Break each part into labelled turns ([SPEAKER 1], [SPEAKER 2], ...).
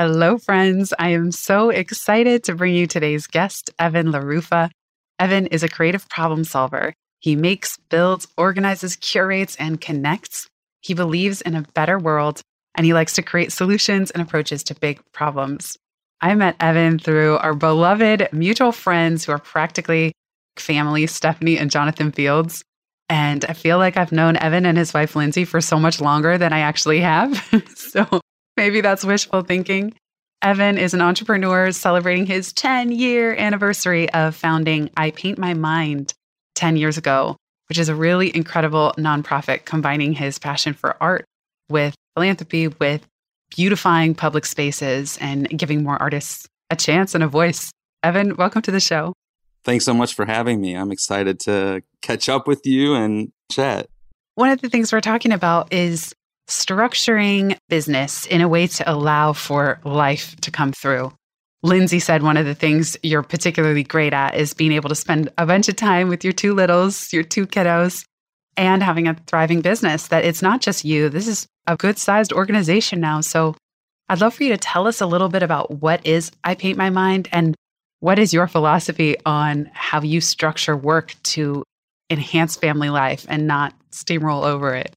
[SPEAKER 1] Hello, friends. I am so excited to bring you today's guest, Evan LaRuffa. Evan is a creative problem solver. He makes, builds, organizes, curates, and connects. He believes in a better world, and he likes to create solutions and approaches to big problems. I met Evan through our beloved mutual friends who are practically family, Stephanie and Jonathan Fields. And I feel like I've known Evan and his wife, Lindsay, for so much longer than I actually have. so Maybe that's wishful thinking. Evan is an entrepreneur celebrating his 10 year anniversary of founding I Paint My Mind 10 years ago, which is a really incredible nonprofit combining his passion for art with philanthropy, with beautifying public spaces and giving more artists a chance and a voice. Evan, welcome to the show.
[SPEAKER 2] Thanks so much for having me. I'm excited to catch up with you and chat.
[SPEAKER 1] One of the things we're talking about is structuring business in a way to allow for life to come through. Lindsay said one of the things you're particularly great at is being able to spend a bunch of time with your two littles, your two kiddos, and having a thriving business. That it's not just you, this is a good sized organization now. So I'd love for you to tell us a little bit about what is I Paint My Mind and what is your philosophy on how you structure work to enhance family life and not steamroll over it?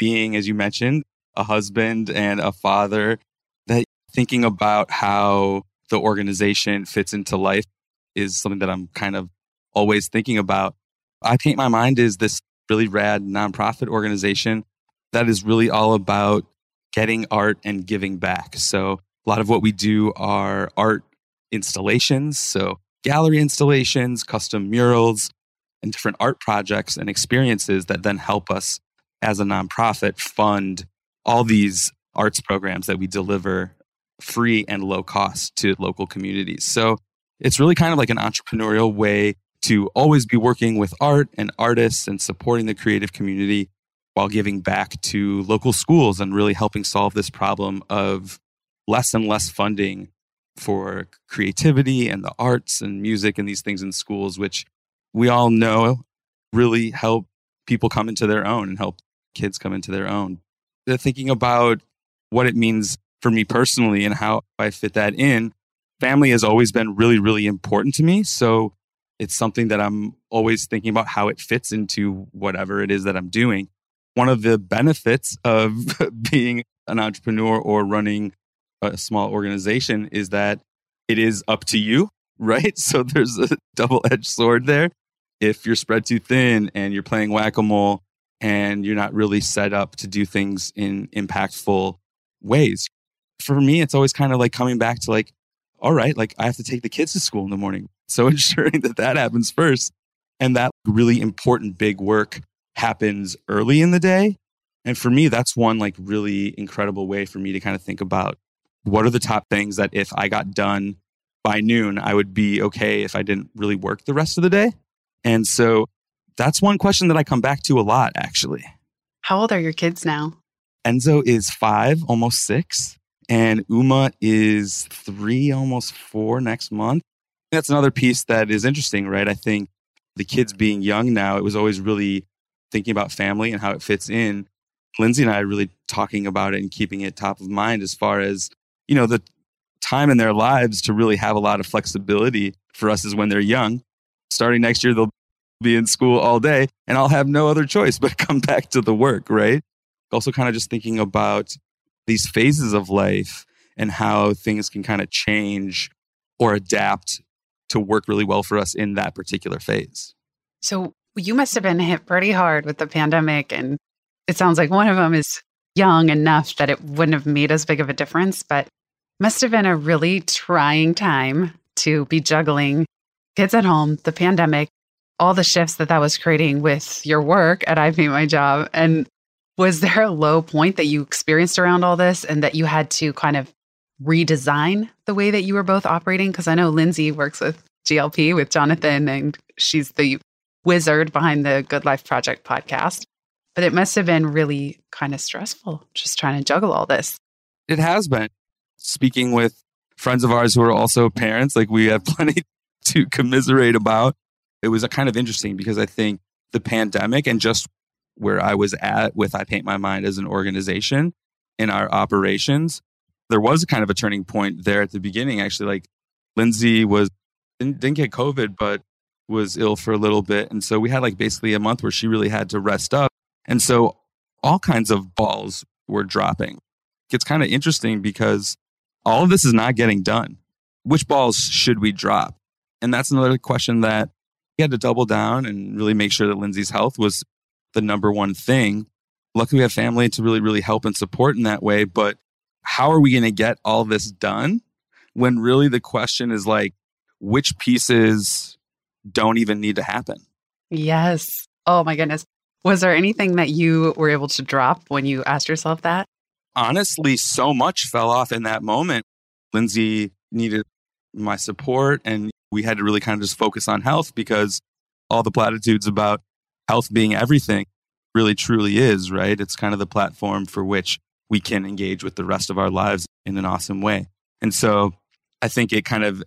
[SPEAKER 2] Being, as you mentioned, a husband and a father, that thinking about how the organization fits into life is something that I'm kind of always thinking about. I Paint My Mind is this really rad nonprofit organization that is really all about getting art and giving back. So a lot of what we do are art installations, so gallery installations, custom murals, and different art projects and experiences that then help us as a nonprofit fund all these arts programs that we deliver free and low cost to local communities. So it's really kind of like an entrepreneurial way to always be working with art and artists and supporting the creative community while giving back to local schools and really helping solve this problem of less and less funding for creativity and the arts and music and these things in schools, which we all know really help people come into their own and help kids come into their own. They're thinking about what it means for me personally and how I fit that in. Family has always been really, really important to me. So it's something that I'm always thinking about how it fits into whatever it is that I'm doing. One of the benefits of being an entrepreneur or running a small organization is that it is up to you, right? So there's a double edged sword there. If you're spread too thin and you're playing whack a mole, and you're not really set up to do things in impactful ways. For me, it's always kind of like coming back to like, all right, like I have to take the kids to school in the morning. So ensuring that that happens first and that really important big work happens early in the day. And for me, that's one like really incredible way for me to kind of think about what are the top things that if I got done by noon, I would be okay if I didn't really work the rest of the day. And so that's one question that I come back to a lot, actually.
[SPEAKER 1] How old are your kids now?
[SPEAKER 2] Enzo is five, almost six, and Uma is three, almost four next month. That's another piece that is interesting, right? I think the kids being young now, it was always really thinking about family and how it fits in. Lindsay and I are really talking about it and keeping it top of mind as far as, you know, the time in their lives to really have a lot of flexibility for us is when they're young. Starting next year, they'll be in school all day and I'll have no other choice but come back to the work, right? Also, kind of just thinking about these phases of life and how things can kind of change or adapt to work really well for us in that particular phase.
[SPEAKER 1] So you must have been hit pretty hard with the pandemic. And it sounds like one of them is young enough that it wouldn't have made as big of a difference, but must have been a really trying time to be juggling kids at home, the pandemic, all the shifts that that was creating with your work at I Paint My Job. And was there a low point that you experienced around all this and that you had to kind of redesign the way that you were both operating? Because I know Lindsay works with GLP with Jonathan, and she's the wizard behind the Good Life Project podcast. But it must have been really kind of stressful just trying to juggle all this.
[SPEAKER 2] It has been. Speaking with friends of ours who are also parents, like we have plenty to commiserate about. It was a kind of interesting because I think the pandemic and just where I was at with I Paint My Mind as an organization in our operations, there was kind of a turning point there at the beginning. Actually, like Lindsay was didn't, didn't get COVID, but was ill for a little bit. And so we had like basically a month where she really had to rest up. And so all kinds of balls were dropping. It's kind of interesting because all of this is not getting done. Which balls should we drop? And that's another question that had to double down and really make sure that Lindsay's health was the number one thing. Luckily, we have family to really, really help and support in that way. But how are we going to get all this done when really the question is like, which pieces don't even need to happen?
[SPEAKER 1] Yes. Oh my goodness. Was there anything that you were able to drop when you asked yourself that?
[SPEAKER 2] Honestly, so much fell off in that moment. Lindsay needed my support, and we had to really kind of just focus on health because all the platitudes about health being everything really truly is, right? It's kind of the platform for which we can engage with the rest of our lives in an awesome way. And so I think it kind of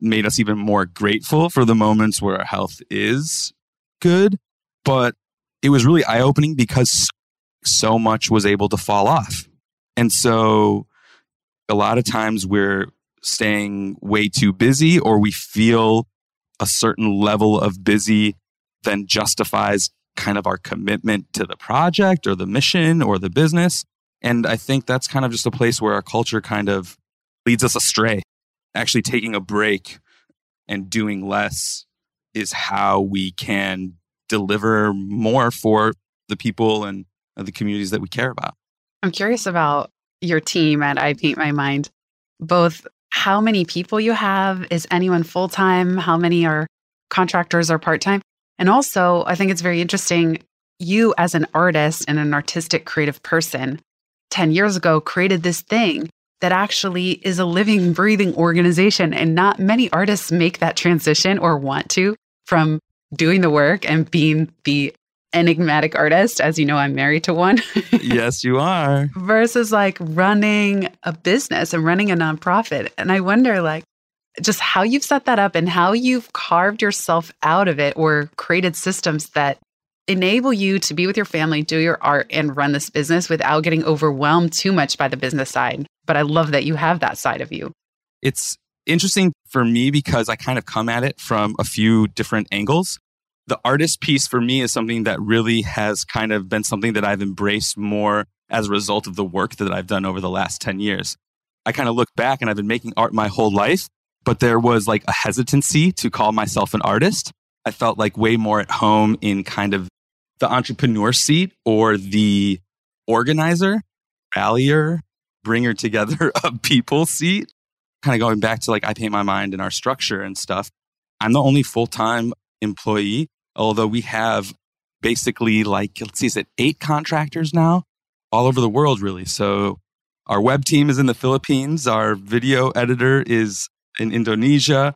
[SPEAKER 2] made us even more grateful for the moments where our health is good. But it was really eye opening because so much was able to fall off. And so a lot of times we're staying way too busy or we feel a certain level of busy then justifies kind of our commitment to the project or the mission or the business. And I think that's kind of just a place where our culture kind of leads us astray. Actually, taking a break and doing less is how we can deliver more for the people and the communities that we care about.
[SPEAKER 1] I'm curious about your team at I Paint My Mind, both how many people you have. Is anyone full time? How many are contractors or part time? And also, I think it's very interesting. You, as an artist and an artistic creative person, 10 years ago created this thing that actually is a living, breathing organization. And not many artists make that transition or want to from doing the work and being the enigmatic artist. As you know, I'm married to one.
[SPEAKER 2] yes, you are.
[SPEAKER 1] Versus like running a business and running a nonprofit. And I wonder, like, just how you've set that up and how you've carved yourself out of it or created systems that enable you to be with your family, do your art, and run this business without getting overwhelmed too much by the business side. But I love that you have that side of you.
[SPEAKER 2] It's interesting for me because I kind of come at it from a few different angles. The artist piece for me is something that really has kind of been something that I've embraced more as a result of the work that I've done over the last 10 years. I kind of look back and I've been making art my whole life, but there was like a hesitancy to call myself an artist. I felt like way more at home in kind of the entrepreneur seat or the organizer, rallier, bringer together of people seat. Kind of going back to like I paint my mind and our structure and stuff. I'm the only full time employee, although we have basically like, let's see, is it eight contractors now all over the world, really. So our web team is in the Philippines. Our video editor is in Indonesia.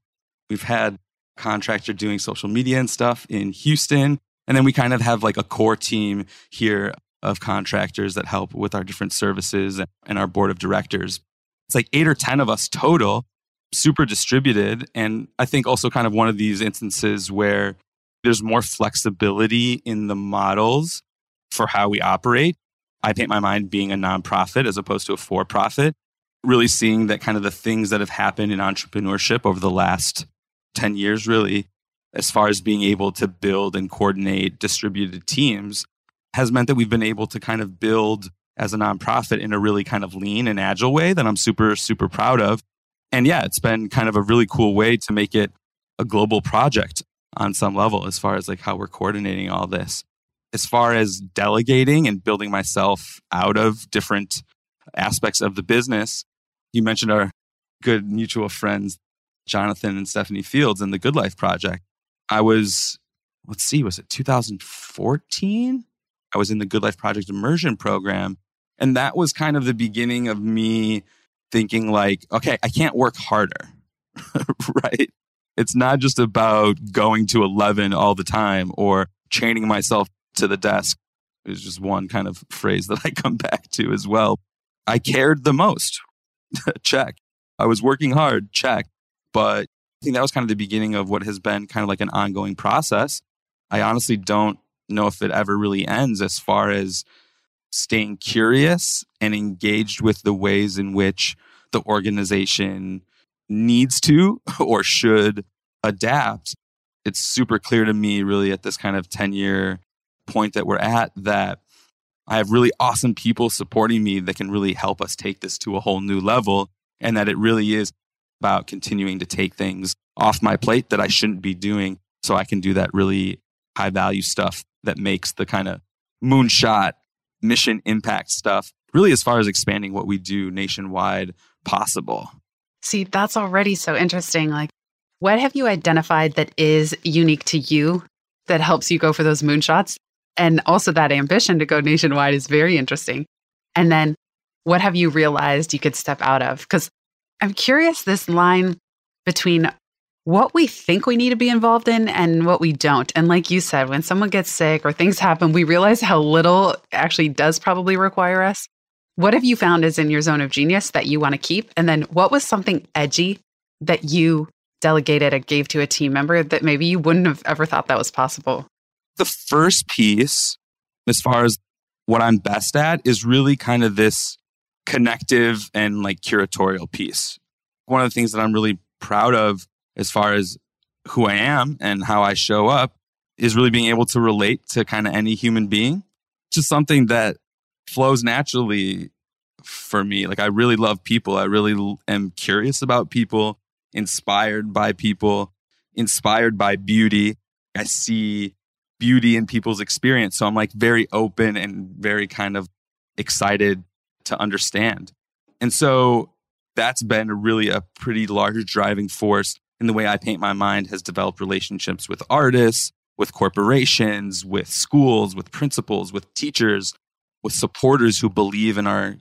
[SPEAKER 2] We've had contractor doing social media and stuff in Houston. And then we kind of have like a core team here of contractors that help with our different services and our board of directors. It's like eight or 10 of us total, super distributed. And I think also kind of one of these instances where there's more flexibility in the models for how we operate. I paint my mind being a nonprofit as opposed to a for profit, really seeing that kind of the things that have happened in entrepreneurship over the last 10 years, really, as far as being able to build and coordinate distributed teams has meant that we've been able to kind of build as a nonprofit in a really kind of lean and agile way that I'm super, super proud of. And yeah, it's been kind of a really cool way to make it a global project on some level as far as like how we're coordinating all this. As far as delegating and building myself out of different aspects of the business, you mentioned our good mutual friends, Jonathan and Stephanie Fields and the Good Life Project. I was, let's see, was it 2014? I was in the Good Life Project immersion program. And that was kind of the beginning of me thinking, like, okay, I can't work harder, right? It's not just about going to 11 all the time or chaining myself to the desk. It's just one kind of phrase that I come back to as well. I cared the most. check. I was working hard. Check. But I think that was kind of the beginning of what has been kind of like an ongoing process. I honestly don't know if it ever really ends as far as staying curious and engaged with the ways in which the organization needs to or should adapt. It's super clear to me, really, at this kind of 10 year point that we're at, that I have really awesome people supporting me that can really help us take this to a whole new level. And that it really is about continuing to take things off my plate that I shouldn't be doing so I can do that really high value stuff that makes the kind of moonshot mission impact stuff really as far as expanding what we do nationwide possible.
[SPEAKER 1] See, that's already so interesting. Like, what have you identified that is unique to you that helps you go for those moonshots? And also, that ambition to go nationwide is very interesting. And then, what have you realized you could step out of? Because I'm curious this line between what we think we need to be involved in and what we don't. And like you said, when someone gets sick or things happen, we realize how little actually does probably require us. What have you found is in your zone of genius that you want to keep? And then what was something edgy that you delegated or gave to a team member that maybe you wouldn't have ever thought that was possible?
[SPEAKER 2] The first piece, as far as what I'm best at, is really kind of this connective and like curatorial piece. One of the things that I'm really proud of as far as who I am and how I show up is really being able to relate to kind of any human being. Just something that flows naturally for me. Like I really love people. I really am curious about people, inspired by people, inspired by beauty. I see beauty in people's experience. So I'm like very open and very kind of excited to understand. And so that's been really a pretty large driving force in the way I paint my mind has developed relationships with artists, with corporations, with schools, with principals, with teachers, with supporters who believe in our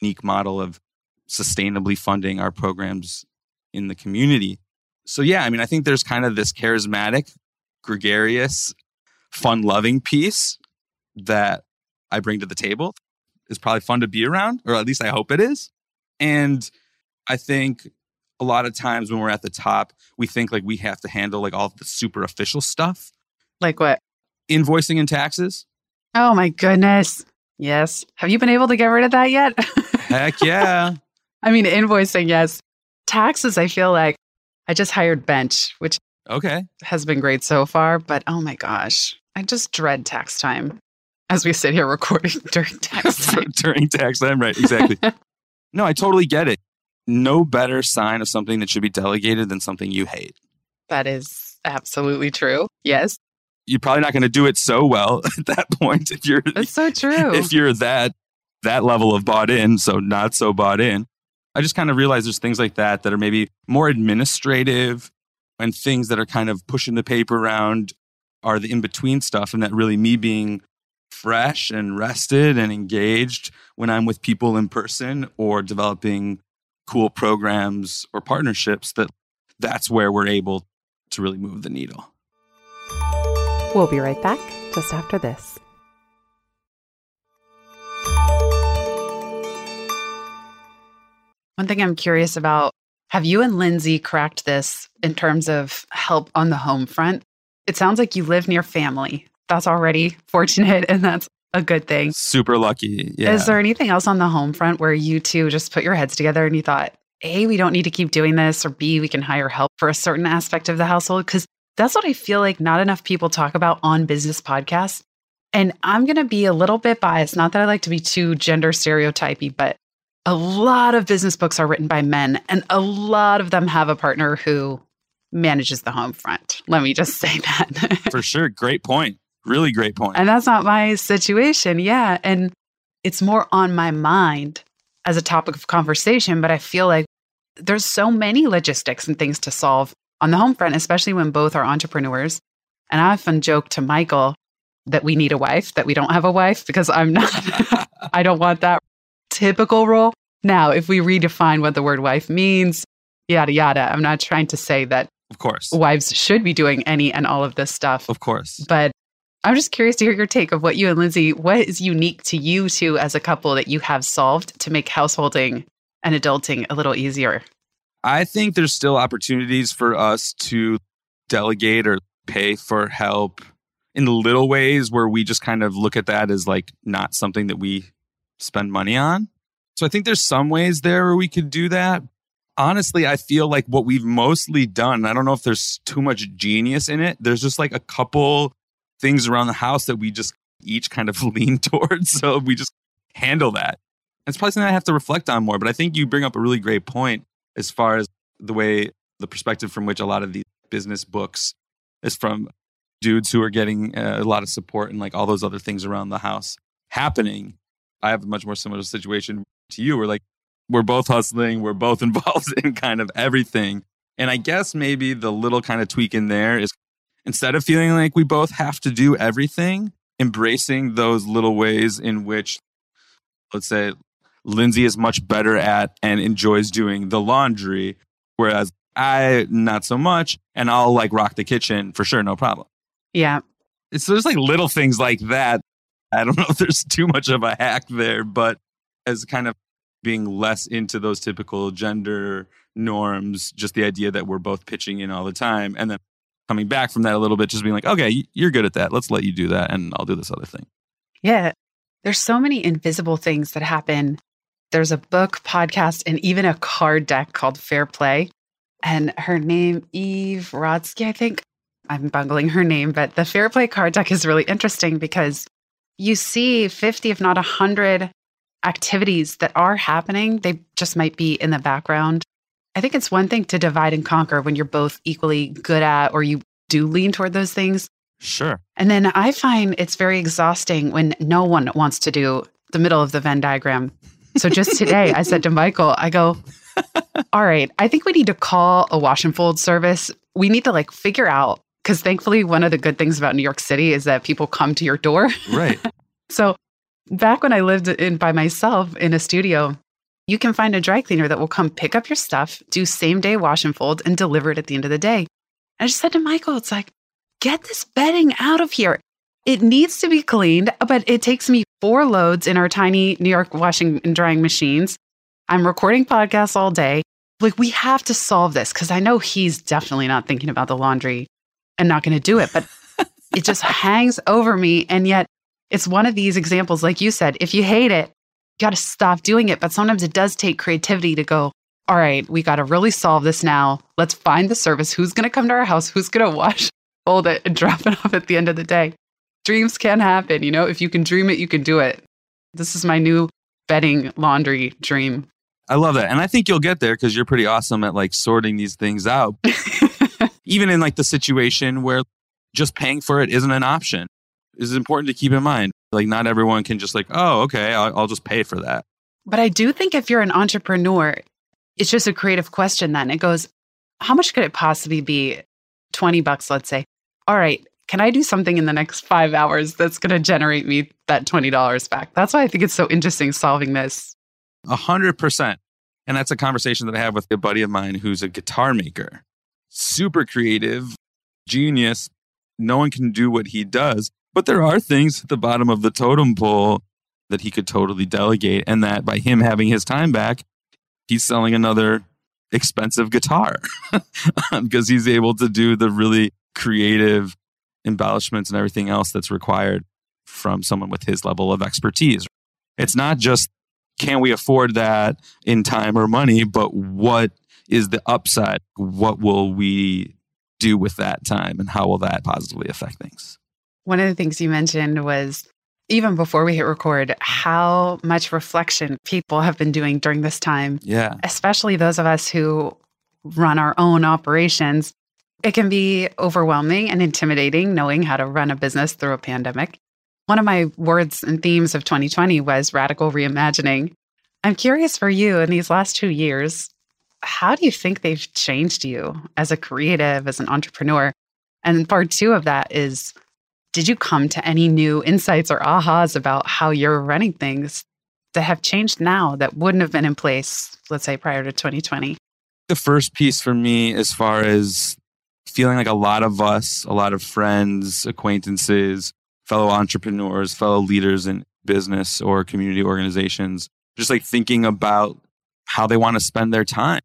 [SPEAKER 2] unique model of sustainably funding our programs in the community. So, yeah, I mean, I think there's kind of this charismatic, gregarious, fun loving piece that I bring to the table. Is probably fun to be around, or at least I hope it is. And I think a lot of times when we're at the top, we think like we have to handle like all the super official stuff.
[SPEAKER 1] Like what?
[SPEAKER 2] Invoicing and taxes.
[SPEAKER 1] Oh my goodness. Yes. Have you been able to get rid of that yet?
[SPEAKER 2] Heck yeah.
[SPEAKER 1] I mean, invoicing, yes. Taxes, I feel like I just hired Bench, which
[SPEAKER 2] okay
[SPEAKER 1] has been great so far, but oh my gosh, I just dread tax time as we sit here recording during tax time.
[SPEAKER 2] during tax time, right? Exactly. no, I totally get it no better sign of something that should be delegated than something you hate.
[SPEAKER 1] That is absolutely true. Yes.
[SPEAKER 2] You're probably not going to do it so well at that point if you're
[SPEAKER 1] That's so true.
[SPEAKER 2] If you're that that level of bought in, so not so bought in. I just kind of realize there's things like that that are maybe more administrative and things that are kind of pushing the paper around are the in between stuff and that really me being fresh and rested and engaged when I'm with people in person or developing cool programs or partnerships that that's where we're able to really move the needle.
[SPEAKER 3] We'll be right back just after this.
[SPEAKER 1] One thing I'm curious about have you and Lindsay cracked this in terms of help on the home front? It sounds like you live near family. That's already fortunate and that's a good thing.
[SPEAKER 2] Super lucky. Yeah.
[SPEAKER 1] Is there anything else on the home front where you two just put your heads together and you thought, A, we don't need to keep doing this, or B, we can hire help for a certain aspect of the household? Because that's what I feel like not enough people talk about on business podcasts. And I'm going to be a little bit biased. Not that I like to be too gender stereotypy, but a lot of business books are written by men, and a lot of them have a partner who manages the home front. Let me just say that.
[SPEAKER 2] For sure. Great point. Really great point.
[SPEAKER 1] And that's not my situation. Yeah. And it's more on my mind as a topic of conversation, but I feel like there's so many logistics and things to solve on the home front, especially when both are entrepreneurs. And I often joke to Michael that we need a wife, that we don't have a wife because I'm not, I don't want that typical role. Now, if we redefine what the word wife means, yada, yada, I'm not trying to say that
[SPEAKER 2] of course
[SPEAKER 1] wives should be doing any and all of this stuff.
[SPEAKER 2] Of course.
[SPEAKER 1] But I'm just curious to hear your take of what you and Lindsay, what is unique to you two as a couple that you have solved to make householding and adulting a little easier?
[SPEAKER 2] I think there's still opportunities for us to delegate or pay for help in little ways where we just kind of look at that as like not something that we spend money on. So I think there's some ways there where we could do that. Honestly, I feel like what we've mostly done, I don't know if there's too much genius in it. There's just like a couple things around the house that we just each kind of lean towards. So we just handle that. It's probably something I have to reflect on more, but I think you bring up a really great point as far as the way the perspective from which a lot of these business books is from dudes who are getting uh, a lot of support and like all those other things around the house happening. I have a much more similar situation to you. We're like, we're both hustling, we're both involved in kind of everything. And I guess maybe the little kind of tweak in there is instead of feeling like we both have to do everything, embracing those little ways in which, let's say, Lindsay is much better at and enjoys doing the laundry, whereas I not so much, and I'll like rock the kitchen for sure, no problem.
[SPEAKER 1] Yeah.
[SPEAKER 2] It's there's like little things like that. I don't know if there's too much of a hack there, but as kind of being less into those typical gender norms, just the idea that we're both pitching in all the time, and then coming back from that a little bit, just being like, okay, you're good at that. Let's let you do that, and I'll do this other thing.
[SPEAKER 1] Yeah. There's so many invisible things that happen. There's a book, podcast, and even a card deck called Fair Play. And her name, Eve Rodsky, I think. I'm bungling her name, but the Fair Play card deck is really interesting because you see 50, if not 100 activities that are happening. They just might be in the background. I think it's one thing to divide and conquer when you're both equally good at or you do lean toward those things.
[SPEAKER 2] Sure.
[SPEAKER 1] And then I find it's very exhausting when no one wants to do the middle of the Venn diagram. So just today, I said to Michael, I go, all right, I think we need to call a wash and fold service. We need to like figure out, because thankfully, one of the good things about New York City is that people come to your door.
[SPEAKER 2] Right.
[SPEAKER 1] so back when I lived in by myself in a studio, you can find a dry cleaner that will come pick up your stuff, do same day wash and fold, and deliver it at the end of the day. I just said to Michael, it's like, get this bedding out of here. It needs to be cleaned, but it takes me four loads in our tiny New York washing and drying machines. I'm recording podcasts all day. Like, we have to solve this because I know he's definitely not thinking about the laundry and not going to do it, but it just hangs over me. And yet, it's one of these examples, like you said, if you hate it, you got to stop doing it. But sometimes it does take creativity to go, all right, we got to really solve this now. Let's find the service. Who's going to come to our house? Who's going to wash, fold it, and drop it off at the end of the day? Dreams can happen. You know, if you can dream it, you can do it. This is my new bedding laundry dream.
[SPEAKER 2] I love that. And I think you'll get there because you're pretty awesome at like sorting these things out. Even in like the situation where just paying for it isn't an option is important to keep in mind. Like, not everyone can just like, oh, okay, I'll, I'll just pay for that.
[SPEAKER 1] But I do think if you're an entrepreneur, it's just a creative question then. It goes, how much could it possibly be? 20 bucks, let's say. All right, can I do something in the next five hours that's going to generate me that $20 back? That's why I think it's so interesting solving this.
[SPEAKER 2] A hundred percent. And that's a conversation that I have with a buddy of mine who's a guitar maker. Super creative, genius. No one can do what he does. But there are things at the bottom of the totem pole that he could totally delegate. And that by him having his time back, he's selling another expensive guitar because he's able to do the really creative embellishments and everything else that's required from someone with his level of expertise. It's not just can we afford that in time or money, but what is the upside? What will we do with that time and how will that positively affect things?
[SPEAKER 1] One of the things you mentioned was even before we hit record, how much reflection people have been doing during this time.
[SPEAKER 2] Yeah.
[SPEAKER 1] Especially those of us who run our own operations. It can be overwhelming and intimidating knowing how to run a business through a pandemic. One of my words and themes of 2020 was radical reimagining. I'm curious for you in these last two years, how do you think they've changed you as a creative, as an entrepreneur? And part two of that is did you come to any new insights or ahas about how you're running things that have changed now that wouldn't have been in place, let's say, prior to 2020?
[SPEAKER 2] The first piece for me, as far as feeling like a lot of us, a lot of friends, acquaintances, fellow entrepreneurs, fellow leaders in business or community organizations, just like thinking about how they want to spend their time.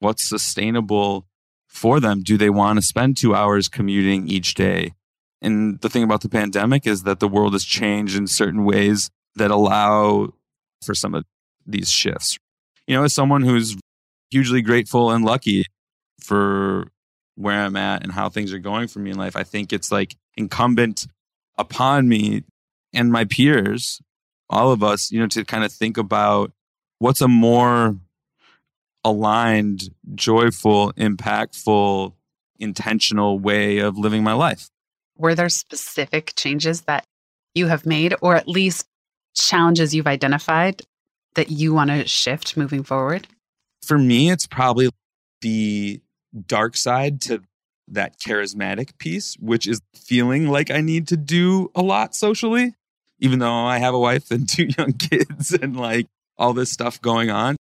[SPEAKER 2] What's sustainable for them? Do they want to spend two hours commuting each day? And the thing about the pandemic is that the world has changed in certain ways that allow for some of these shifts. You know, as someone who's hugely grateful and lucky for where I'm at and how things are going for me in life, I think it's like incumbent upon me and my peers, all of us, you know, to kind of think about what's a more aligned, joyful, impactful, intentional way of living my life
[SPEAKER 1] were there specific changes that you have made, or at least challenges you've identified that you want to shift moving forward?
[SPEAKER 2] For me, it's probably the dark side to that charismatic piece, which is feeling like I need to do a lot socially, even though I have a wife and two young kids and like all this stuff going on.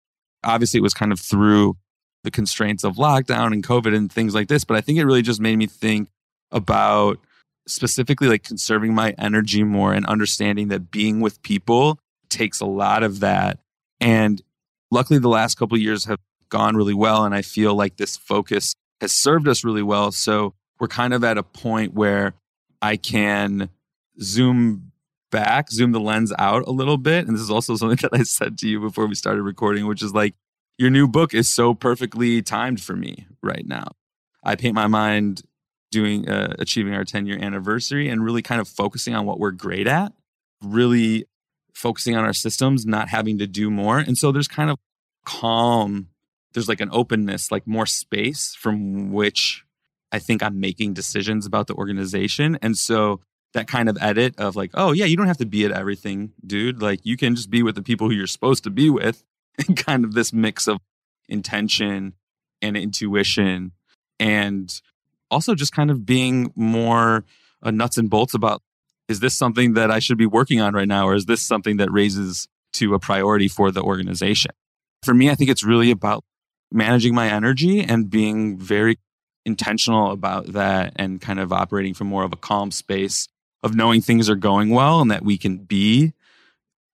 [SPEAKER 2] Obviously, it was kind of through the constraints of lockdown and COVID and things like this, but I think it really just made me think about specifically like conserving my energy more and understanding that being with people takes a lot of that. And luckily, the last couple years have gone really well. And I feel like this focus has served us really well. So we're kind of at a point where I can zoom back, zoom the lens out a little bit. And this is also something that I said to you before we started recording, which is like, your new book is so perfectly timed for me right now. I paint my mind doing uh, achieving our 10 year anniversary and really kind of focusing on what we're great at really focusing on our systems not having to do more and so there's kind of calm there's like an openness like more space from which i think i'm making decisions about the organization. And so that kind of edit of like oh yeah you don't have to be at everything dude. Like you can just be with the people who you're supposed to be with. And kind of this mix of intention and intuition and also just kind of being more uh, nuts and bolts about is this something that I should be working on right now, or is this something that raises to a priority for the organization? For me, I think it's really about managing my energy and being very intentional about that and kind of operating from more of a calm space of knowing things are going well and that we can be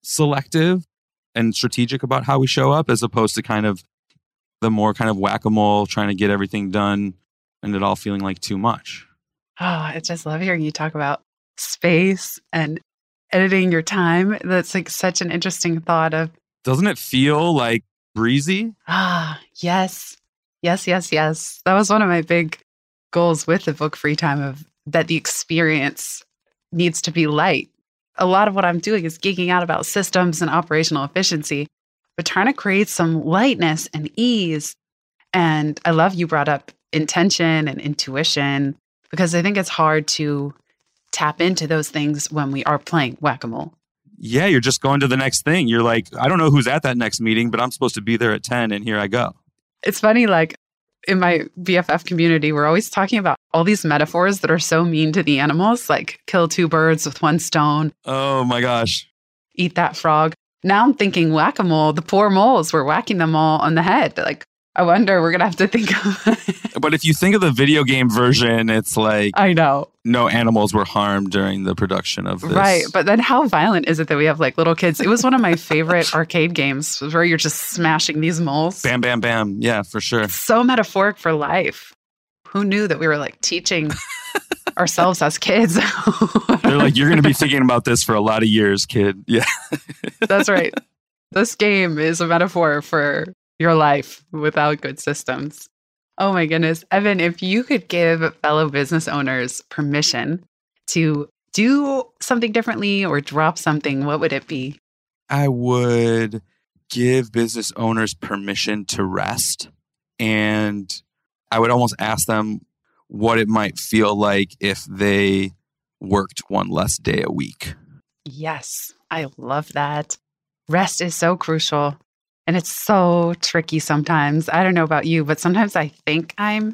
[SPEAKER 2] selective and strategic about how we show up as opposed to kind of the more kind of whack-a-mole trying to get everything done and it all feeling like too much.
[SPEAKER 1] Oh, I just love hearing you talk about space and editing your time. That's like such an interesting thought of
[SPEAKER 2] Doesn't it feel like breezy?
[SPEAKER 1] Ah, yes. Yes, yes, yes. That was one of my big goals with the book free time of that the experience needs to be light. A lot of what I'm doing is geeking out about systems and operational efficiency, but trying to create some lightness and ease. And I love you brought up intention and intuition because I think it's hard to tap into those things when we are playing whack a mole.
[SPEAKER 2] Yeah, you're just going to the next thing. You're like, I don't know who's at that next meeting, but I'm supposed to be there at 10, and here I go.
[SPEAKER 1] It's funny, like in my BFF community, we're always talking about all these metaphors that are so mean to the animals, like kill two birds with one stone.
[SPEAKER 2] Oh my gosh.
[SPEAKER 1] Eat that frog. Now I'm thinking whack a mole, the poor moles, we're whacking them all on the head. Like, I wonder. We're gonna have to think of.
[SPEAKER 2] but if you think of the video game version, it's like
[SPEAKER 1] I know
[SPEAKER 2] no animals were harmed during the production of this.
[SPEAKER 1] Right, but then how violent is it that we have like little kids? It was one of my favorite arcade games, where you're just smashing these moles.
[SPEAKER 2] Bam, bam, bam. Yeah, for sure.
[SPEAKER 1] It's so metaphoric for life. Who knew that we were like teaching ourselves as kids?
[SPEAKER 2] They're like, you're going to be thinking about this for a lot of years, kid. Yeah,
[SPEAKER 1] that's right. This game is a metaphor for your life without good systems. Oh my goodness. Evan, if you could give fellow business owners permission to do something differently or drop something, what would it be?
[SPEAKER 2] I would give business owners permission to rest. And I would almost ask them what it might feel like if they worked one less day a week.
[SPEAKER 1] Yes, I love that. Rest is so crucial and it's so tricky sometimes. I don't know about you, but sometimes I think I'm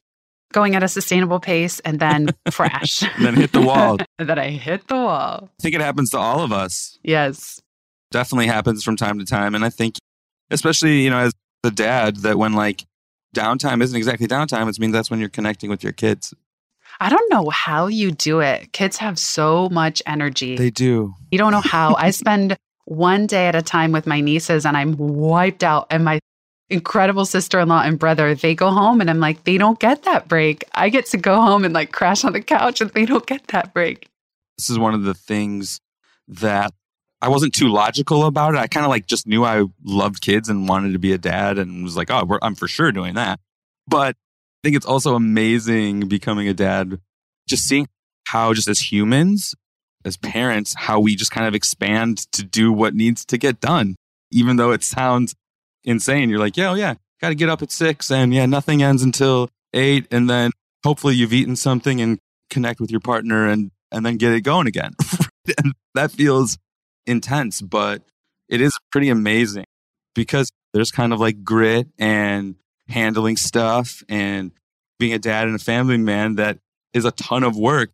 [SPEAKER 1] going at a sustainable pace and then crash.
[SPEAKER 2] and then hit the wall.
[SPEAKER 1] and then I hit the wall.
[SPEAKER 2] I think it happens to all of us.
[SPEAKER 1] Yes.
[SPEAKER 2] Definitely happens from time to time. And I think, especially, you know, as the dad, that when like downtime isn't exactly downtime, it means that's when you're connecting with your kids.
[SPEAKER 1] I don't know how you do it. Kids have so much energy.
[SPEAKER 2] They do.
[SPEAKER 1] You don't know how. I spend one day at a time with my nieces and I'm wiped out. And my incredible sister in law and brother, they go home and I'm like, they don't get that break. I get to go home and like crash on the couch and they don't get that break.
[SPEAKER 2] This is one of the things that I wasn't too logical about it. I kind of like just knew I loved kids and wanted to be a dad and was like, oh, I'm for sure doing that. But I think it's also amazing becoming a dad, just seeing how, just as humans, as parents, how we just kind of expand to do what needs to get done. Even though it sounds insane, you're like, yeah, oh, yeah, got to get up at six and yeah, nothing ends until eight. And then hopefully you've eaten something and connect with your partner and, and then get it going again. and that feels intense, but it is pretty amazing because there's kind of like grit and handling stuff and being a dad and a family man that is a ton of work.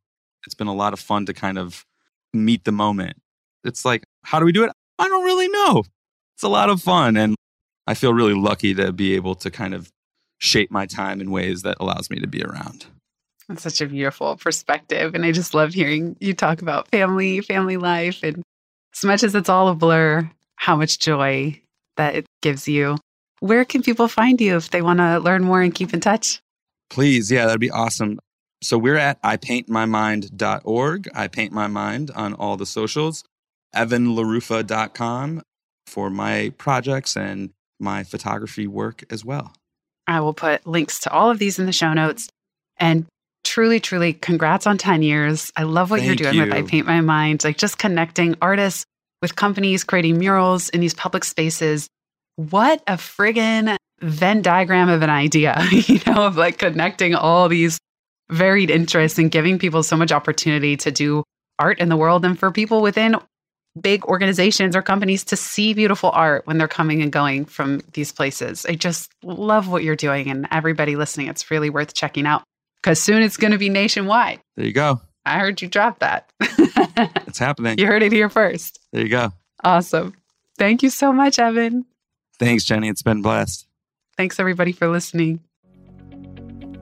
[SPEAKER 2] It's been a lot of fun to kind of meet the moment. It's like, how do we do it? I don't really know. It's a lot of fun. And I feel really lucky to be able to kind of shape my time in ways that allows me to be around.
[SPEAKER 1] That's such a beautiful perspective. And I just love hearing you talk about family, family life, and as much as it's all a blur, how much joy that it gives you. Where can people find you if they want to learn more and keep in touch?
[SPEAKER 2] Please, yeah, that'd be awesome. So we're at ipaintmymind.org. I paint my mind on all the socials. evanlaruffa.com for my projects and my photography work as well.
[SPEAKER 1] I will put links to all of these in the show notes. And truly, truly, congrats on 10 years. I love what Thank you're doing you. with I Paint My Mind, like just connecting artists with companies, creating murals in these public spaces. What a friggin' Venn diagram of an idea, you know, of like connecting all these varied interests and giving people so much opportunity to do art in the world and for people within big organizations or companies to see beautiful art when they're coming and going from these places. I just love what you're doing and everybody listening, it's really worth checking out because soon it's going to be nationwide.
[SPEAKER 2] There you go.
[SPEAKER 1] I heard you drop that.
[SPEAKER 2] it's happening.
[SPEAKER 1] You heard it here first.
[SPEAKER 2] There you go.
[SPEAKER 1] Awesome. Thank you so much, Evan.
[SPEAKER 2] Thanks, Jenny. It's been blessed.
[SPEAKER 1] Thanks, everybody, for listening.